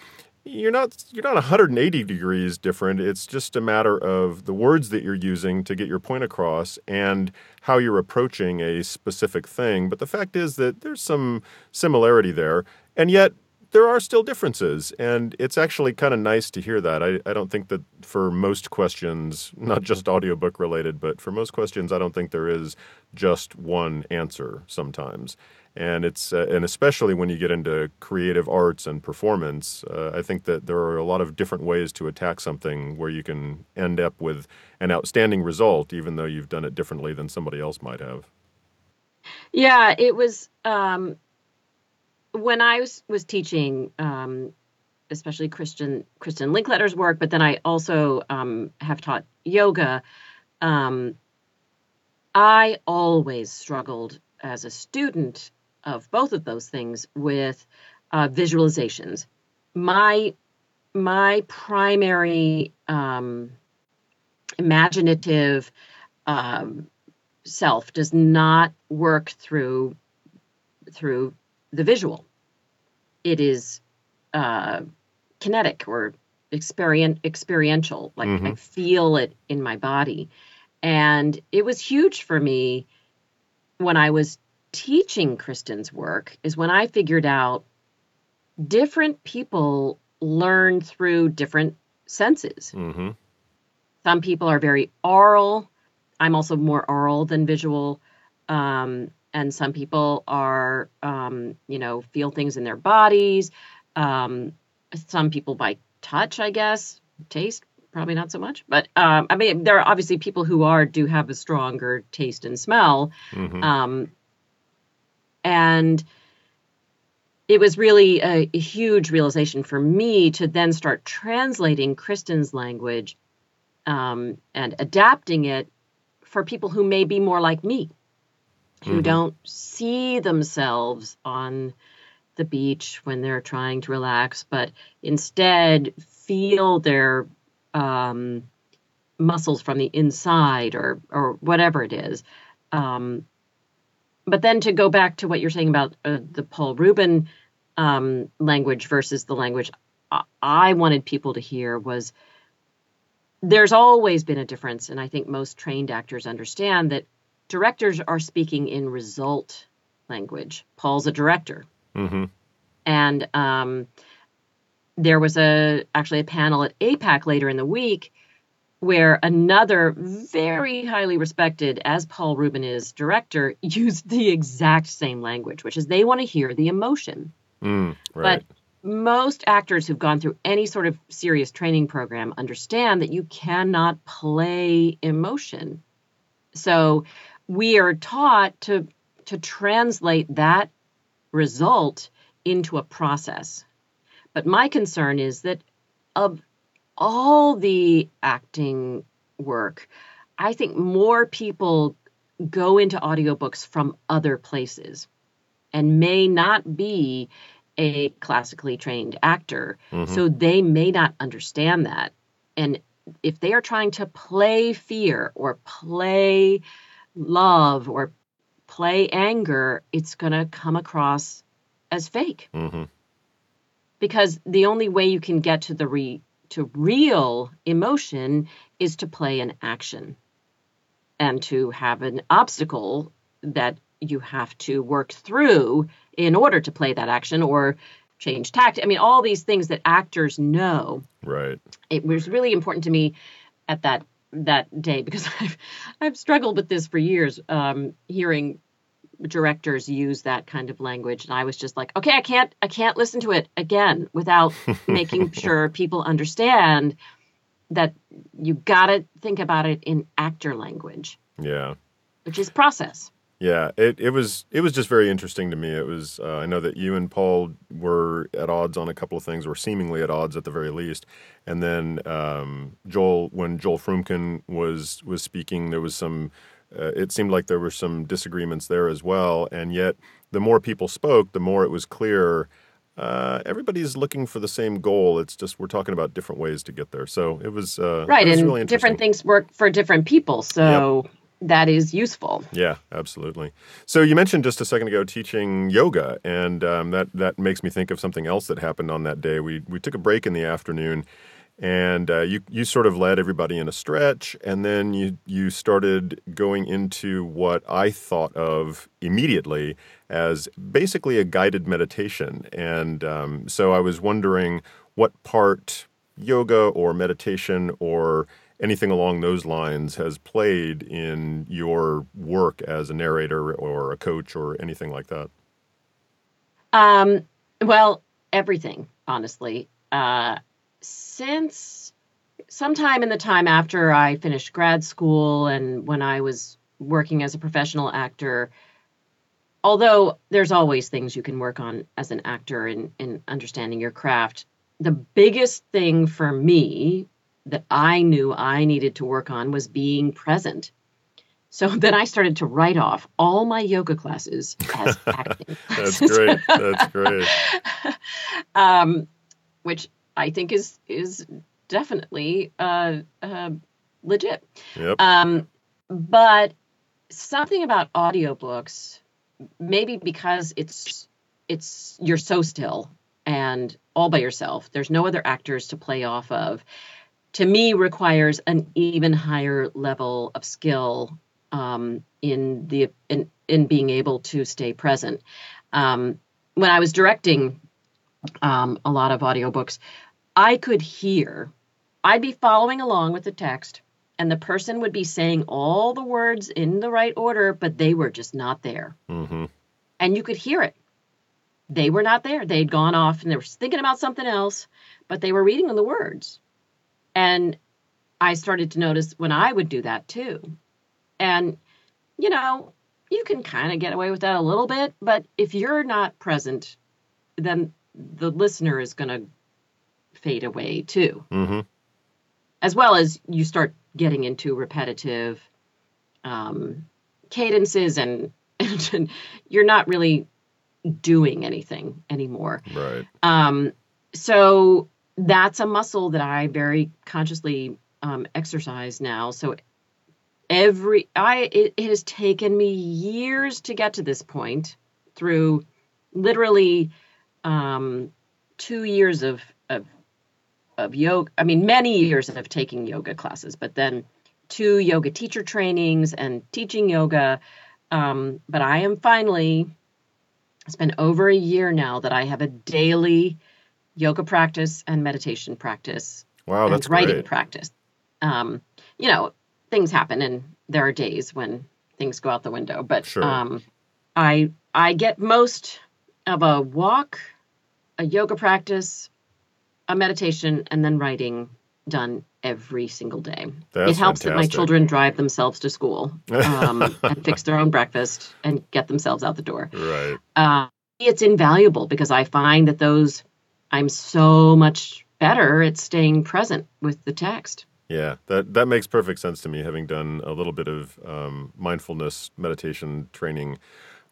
you're not you're not 180 degrees different. It's just a matter of the words that you're using to get your point across and how you're approaching a specific thing. But the fact is that there's some similarity there. And yet there are still differences. And it's actually kind of nice to hear that. I, I don't think that for most questions [LAUGHS] not just audiobook related but for most questions i don't think there is just one answer sometimes and it's uh, and especially when you get into creative arts and performance uh, i think that there are a lot of different ways to attack something where you can end up with an outstanding result even though you've done it differently than somebody else might have Yeah, it was um, when I was was teaching, um, especially Christian Kristin Linklater's work, but then I also um, have taught yoga. Um, I always struggled as a student of both of those things with uh, visualizations. My my primary um, imaginative um, self does not work through through the visual. It is uh, kinetic or experien- experiential. Like I Mhm. feel it in my body, and it was huge for me when I was teaching Kristin's work. Is when I figured out different people learn through different senses. mm-hmm. Some people are very oral. I'm also more oral than visual. Um, and some people are, um, you know, feel things in their bodies. Um, some people by touch, I guess, taste probably not so much. But um, I mean, there are obviously people who are do have a stronger taste and smell. hmm Um, and it was really a, a huge realization for me to then start translating Kristin's language um, and adapting it for people who may be more like me, who Mhm. don't see themselves on the beach when they're trying to relax, but instead feel their um, muscles from the inside or or whatever it is. Um, but then to go back to what you're saying about uh, the Paul Ruben um, language versus the language I, I wanted people to hear was there's always been a difference, and I think most trained actors understand that directors are speaking in result language. Paul's a director, hmm and um, there was a actually a panel at APAC later in the week where another very highly respected, as Paul Ruben is, director [LAUGHS] used the exact same language, which is they want to hear the emotion. Mm, right. Most actors who've gone through any sort of serious training program understand that you cannot play emotion. So we are taught to to translate that result into a process. But my concern is that of all the acting work, I think more people go into audiobooks from other places and may not be a classically trained actor. Mhm. So they may not understand that. And if they are trying to play fear or play love or play anger, it's going to come across as fake hmm because the only way you can get to the re to real emotion is to play an action and to have an obstacle that you have to work through in order to play that action or change tact. I mean, all these things that actors know. Right. It was really important to me at that that day because [LAUGHS] I've I've struggled with this for years, um, hearing directors use that kind of language and i was just like okay i can't i can't listen to it again without [LAUGHS] making sure people understand that you got to think about it in actor language Yeah. which is process Yeah, it, it was it was just very interesting to me. It was uh, I know that you and Paul were at odds on a couple of things, or seemingly at odds at the very least. And then um, Joel, when Joel Froomkin was was speaking, there was some. Uh, it seemed like there were some disagreements there as well. And yet, the more people spoke, the more it was clear. Uh, everybody's looking for the same goal. It's just we're talking about different ways to get there. So it was uh, right it was and really different things work for different people so that is useful Yeah, absolutely. So you mentioned just a second ago teaching yoga, and um, that that makes me think of something else that happened on that day. We we took a break in the afternoon, and uh, you you sort of led everybody in a stretch, and then you you started going into what I thought of immediately as basically a guided meditation, and um, so I was wondering what part yoga or meditation or anything along those lines has played in your work as a narrator or a coach or anything like that. Um, well, everything, honestly. Uh, since sometime in the time after I finished grad school and when I was working as a professional actor, although there's always things you can work on as an actor in, in understanding your craft, the biggest thing for me that I knew I needed to work on was being present. So [LAUGHS] then I started to write off all my yoga classes as [LAUGHS] acting. That's great. That's [LAUGHS] great. um, which I think is is definitely uh, uh, legit. Yep. Um, but something about audiobooks, maybe because it's it's you're so still and all by yourself. There's no other actors to play off of. To me, requires an even higher level of skill um, in the in, in being able to stay present. Um, when I was directing um, a lot of audiobooks, I could hear. I'd be following along with the text, and the person would be saying all the words in the right order, but they were just not there. hmm And you could hear it. They were not there. They'd gone off and they were thinking about something else, but they were reading the words. And I started to notice when I would do that too. And, you know, you can kind of get away with that a little bit, but if you're not present, then the listener is going to fade away too hmm as well as you start getting into repetitive um, cadences and, [LAUGHS] and you're not really doing anything anymore. Right. Um, so that's a muscle that I very consciously um, exercise now. So every I it, it has taken me years to get to this point through literally um, two years of of of yoga. I mean, many years of taking yoga classes, but then two yoga teacher trainings and teaching yoga. Um, but I am finally. It's been over a year now that I have a daily yoga practice and meditation practice Wow, and that's writing great. practice. Um, you know, things happen, and there are days when things go out the window. But Sure. um, I I get most of a walk, a yoga practice, a meditation, and then writing done every single day. That's it helps that my children drive themselves to school um, [LAUGHS] and fix their own breakfast and get themselves out the door Right. uh, it's invaluable because I find that those I'm so much better at staying present with the text. Yeah, that that makes perfect sense to me. Having done a little bit of um, mindfulness meditation training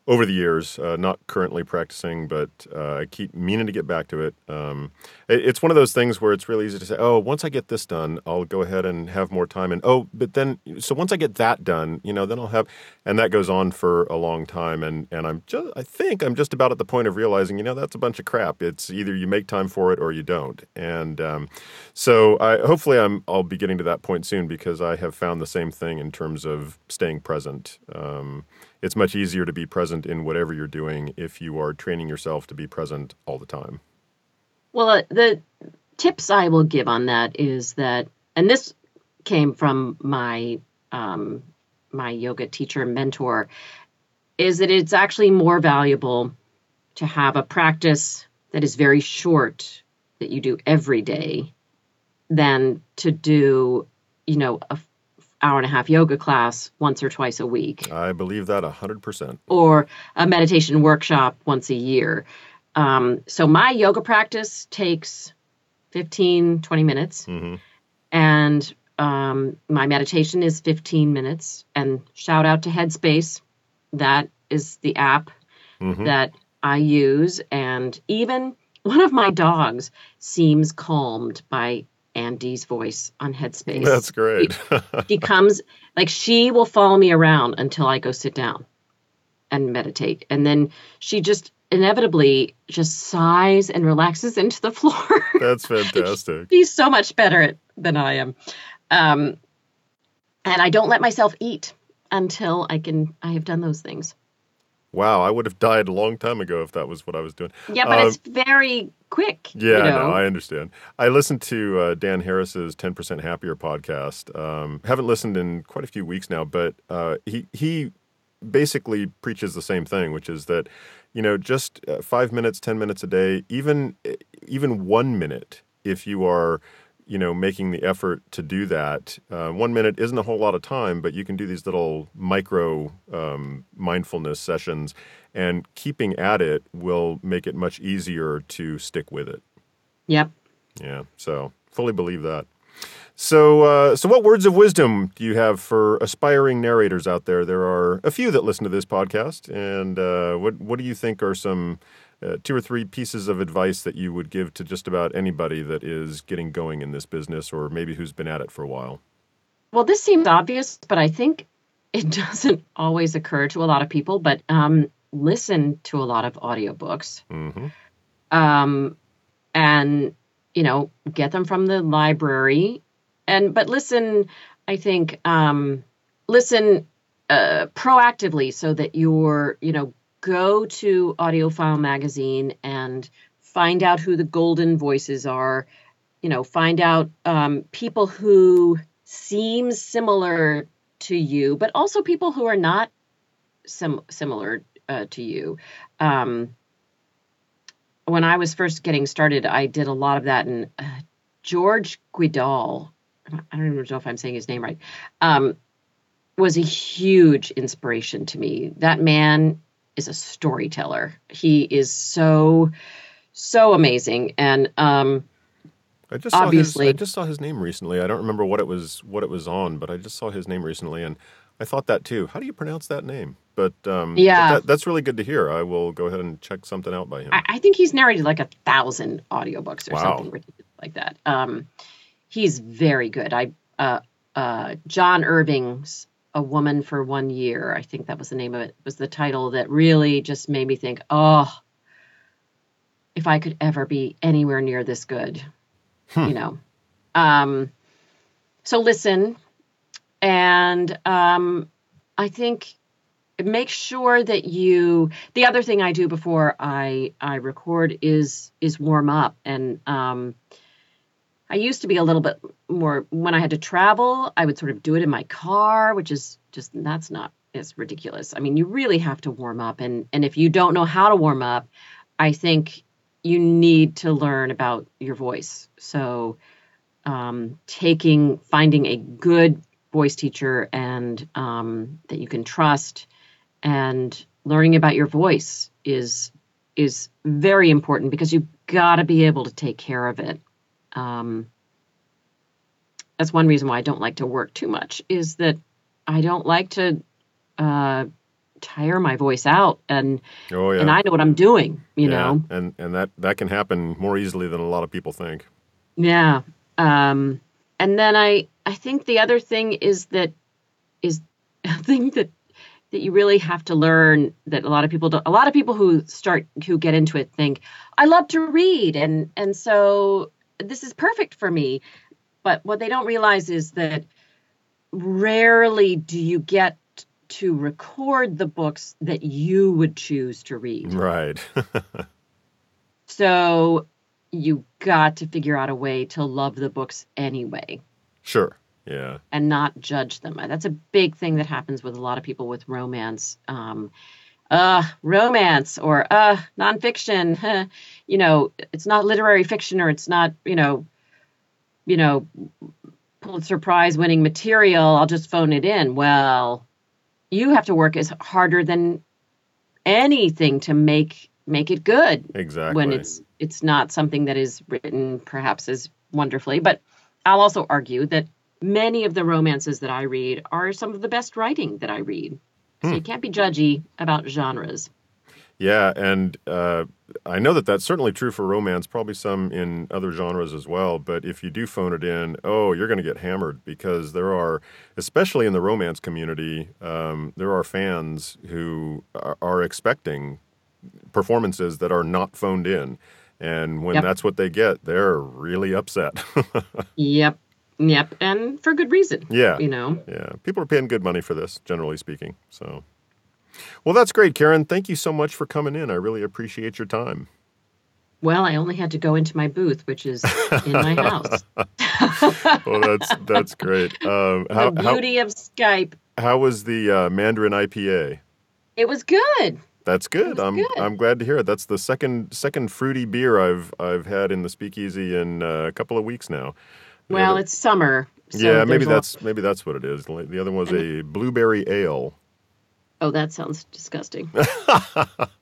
over the years, uh, not currently practicing, but uh, I keep meaning to get back to it. Um, it- It's one of those things where it's really easy to say, "Oh, once I get this done, I'll go ahead and have more time." And oh, but then, so once I get that done, you know, then I'll have, and that goes on for a long time. And and I'm just, I think I'm just about at the point of realizing, you know, that's a bunch of crap. It's either you make time for it or you don't. And um, so I hopefully I'm I'll be getting to that point soon because I have found the same thing in terms of staying present. Um, it's much easier to be present in whatever you're doing if you are training yourself to be present all the time. Well, uh, the tips I will give on that is that, and this came from my um, my yoga teacher mentor, is that it's actually more valuable to have a practice that is very short that you do every day than to do, you know, a hour and a half yoga class once or twice a week I believe that 100%. or a meditation workshop once a year. Um, so my yoga practice takes 15, 20 minutes, hmm and um, my meditation is 15 minutes. And shout out to Headspace. That is the app hmm that I use. And even one of my dogs seems calmed by Andy's voice on Headspace. That's great. she comes like she will follow me around until I go sit down and meditate. And then she just inevitably just sighs and relaxes into the [LAUGHS] floor. That's [LAUGHS] fantastic. She's so much better at, than I am. Um, and I don't let myself eat until I can I have done those things. Wow, I would have died a long time ago if that was what I was doing. Yeah, but Um, it's very quick. Yeah, you know? no, I understand. I listened to uh, Dan Harris's 10% Happier podcast. Um, haven't listened in quite a few weeks now, but uh, he he basically preaches the same thing, which is that you know just uh, five minutes, ten minutes a day, even even one minute, if you are you know making the effort to do that, uh, one minute isn't a whole lot of time, but you can do these little micro um, mindfulness sessions, and keeping at it will make it much easier to stick with it. Yep. Yeah, so fully believe that. So, uh, so what words of wisdom do you have for aspiring narrators out there? There are a few that listen to this podcast, and uh, what what do you think are some uh, two or three pieces of advice that you would give to just about anybody that is getting going in this business, or maybe who's been at it for a while? Well, this seems obvious, but I think it [LAUGHS] doesn't always occur to a lot of people. But um, listen to a lot of audiobooks. hmm um, and you know get them from the library and but listen i think um, listen uh, proactively so that you're you know go to AudioFile magazine and find out who the golden voices are you know find out um, people who seem similar to you, but also people who are not sim- similar uh, to you. Um, when I was first getting started, I did a lot of that, and uh, George Guidall, I don't even know if I'm saying his name right, um, was a huge inspiration to me. That man is a storyteller. He is so, so amazing, and um, I just saw obviously- his, I just saw his name recently. I don't remember what it was what it was on, but I just saw his name recently, and I thought that too. How do you pronounce that name? But um, but Yeah. that, that's really good to hear. I will go ahead and check something out by him. I, I think he's narrated like a thousand audiobooks or Wow. something ridiculous like that. Um, he's very good. I uh, uh, John Irving's "A Woman for One Year," I think that was the name of it. Was the title that really just made me think, oh, if I could ever be anywhere near this good, you know. Um, so listen, and um, I think make sure that you the other thing i do before i i record is is warm up and um i used to be a little bit more when i had to travel i would sort of do it in my car which is just that's not it's ridiculous. I mean you really have to warm up and and if you don't know how to warm up i think you need to learn about your voice. So um taking finding a good voice teacher and um, that you can trust and learning about your voice is is very important because you've got to be able to take care of it um, that's one reason why i don't like to work too much is that i don't like to uh, tire my voice out and oh yeah, and i know what i'm doing you yeah. know and and that that can happen more easily than a lot of people think. Yeah. Um, and then I I think the other thing is that is [LAUGHS] a thing that that you really have to learn that a lot of people don't a lot of people who start who get into it think I love to read and and so this is perfect for me. But what they don't realize is that rarely do you get to record the books that you would choose to read. Right. [LAUGHS] So you got to figure out a way to love the books anyway sure. Yeah. and not judge them. That's a big thing that happens with a lot of people with romance. Um, uh, romance or uh, nonfiction. huh, [LAUGHS] you know, it's not literary fiction or it's not, you know, you know, Pulitzer Prize winning material. I'll just phone it in. Well, you have to work as harder than anything to make make it good Exactly. when it's it's not something that is written perhaps as wonderfully but i'll also argue that many of the romances that i read are some of the best writing that i read so Hmm. you can't be judgy about genres Yeah, and uh, I know that that's certainly true for romance, probably some in other genres as well. But if you do phone it in, oh, you're going to get hammered because there are, especially in the romance community, um, there are fans who are, are expecting performances that are not phoned in. And when Yep. that's what they get, they're really upset. [LAUGHS] yep yep and for good reason yeah. you know Yeah, people are paying good money for this, generally speaking. So, well, that's great, Karen. Thank you so much for coming in. I really appreciate your time. well i only had to go into my booth which is in my house [LAUGHS] [LAUGHS] Well, that's that's great. Um, how, the how beauty of skype how was the uh, Mandarin IPA? it was good That's good. I'm good. I'm glad to hear it. That's the second second fruity beer I've I've had in the Speakeasy in uh, a couple of weeks now. Well it's summer so yeah, maybe that's maybe that's what it is. The other one was a blueberry ale. oh that sounds disgusting [LAUGHS]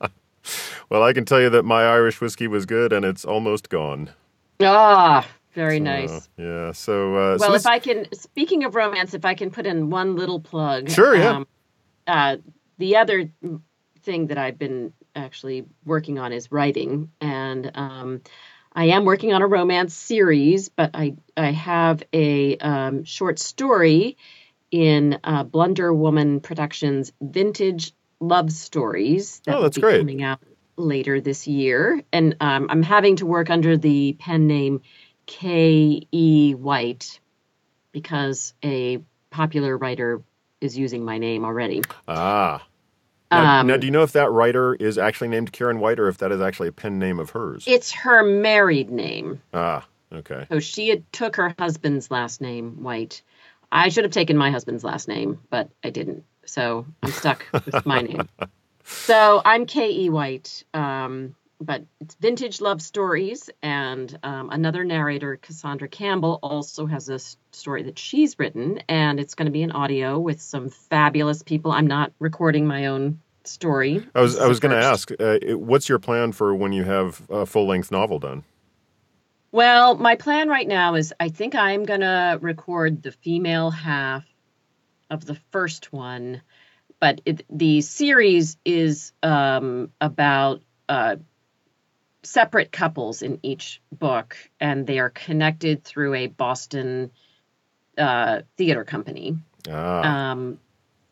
Well, I can tell you that my Irish whiskey was good, and it's almost gone. ah very Uh, nice yeah. So, uh, so Well, this- if I can, speaking of romance, if I can put in one little plug. Sure, yeah. Um, uh, the other thing that I've been actually working on is writing, and um, I am working on a romance series, but I I have a um, short story in uh, Blunder Woman Productions Vintage Love Stories that Oh, will that's be great. coming out later this year, and um, I'm having to work under the pen name K. E. White because a popular writer is using my name already. ah. Now, Um, now, do you know if that writer is actually named Karen White, or if that is actually a pen name of hers? It's her married name. ah. Okay. So she had took her husband's last name, White. I should have taken my husband's last name, but I didn't. So I'm stuck with my name. [LAUGHS] So I'm K.E. White, um, but it's Vintage Love Stories. And um, another narrator, Cassandra Campbell, also has a story that she's written. And it's going to be an audio with some fabulous people. I'm not recording my own story. I was I was going to ask, uh, what's your plan for when you have a full length novel done? Well, my plan right now is I think I'm going to record the female half of the first one, but it, the series is um, about uh, separate couples in each book, and they are connected through a Boston uh, theater company. Ah. Um,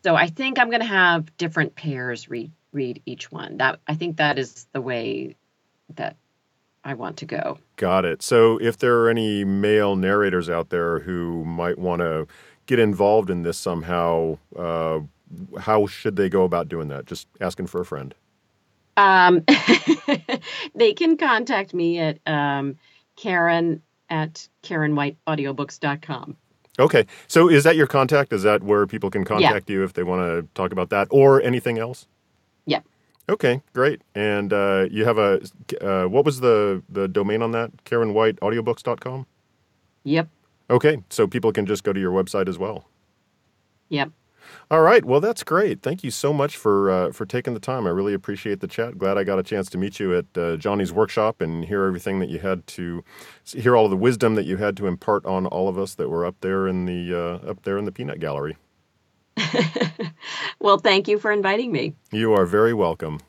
so I think I'm going to have different pairs read read each one. That I think that is the way that I want to go. Got it. So if there are any male narrators out there who might want to get involved in this somehow, uh, how should they go about doing that? Just asking for a friend. Um, [LAUGHS] they can contact me at um, Karen at KarenWhiteAudiobooks.com. Okay. So is that your contact? Is that where people can contact you if they want to talk about that or anything else? Yeah. Okay, great. And uh, you have a uh, what was the the domain on that? KarenWhiteAudiobooks.com. Yep. Okay, so people can just go to your website as well. Yep. All right. Well, that's great. Thank you so much for uh, for taking the time. I really appreciate the chat. Glad I got a chance to meet you at uh, Johnny's workshop and hear everything that you had to hear all of the wisdom that you had to impart on all of us that were up there in the uh, up there in the peanut gallery. [LAUGHS] well, thank you for inviting me. You are very welcome.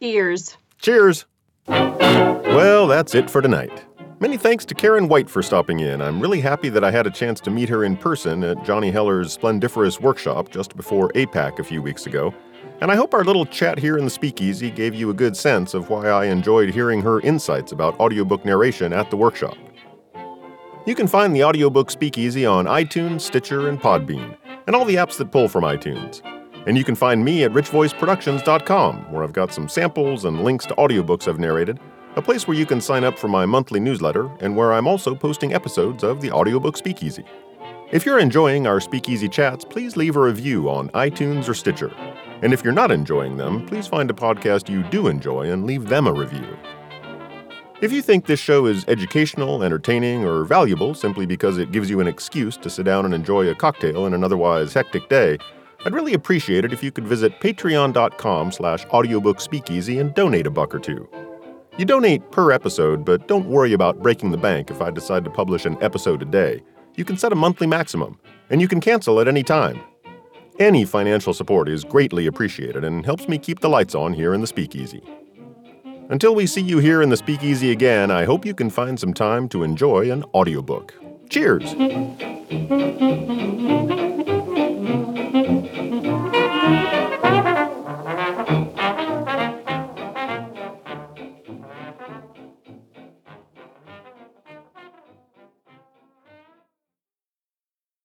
Cheers. Cheers. Well, that's it for tonight. Many thanks to Karen White for stopping in. I'm really happy that I had a chance to meet her in person at Johnny Heller's Splendiferous workshop just before APAC a few weeks ago. And I hope our little chat here in the speakeasy gave you a good sense of why I enjoyed hearing her insights about audiobook narration at the workshop. You can find the audiobook speakeasy on iTunes, Stitcher, and Podbean, and all the apps that pull from iTunes. And you can find me at richvoiceproductions.com, where I've got some samples and links to audiobooks I've narrated, a place where you can sign up for my monthly newsletter, and where I'm also posting episodes of the audiobook Speakeasy. If you're enjoying our Speakeasy chats, please leave a review on iTunes or Stitcher. And if you're not enjoying them, please find a podcast you do enjoy and leave them a review. If you think this show is educational, entertaining, or valuable simply because it gives you an excuse to sit down and enjoy a cocktail in an otherwise hectic day, I'd really appreciate it if you could visit patreon.com slash audiobookspeakeasy and donate a buck or two. You donate per episode, but don't worry about breaking the bank if I decide to publish an episode a day. You can set a monthly maximum, and you can cancel at any time. Any financial support is greatly appreciated and helps me keep the lights on here in the Speakeasy. Until we see you here in the Speakeasy again, I hope you can find some time to enjoy an audiobook. Cheers!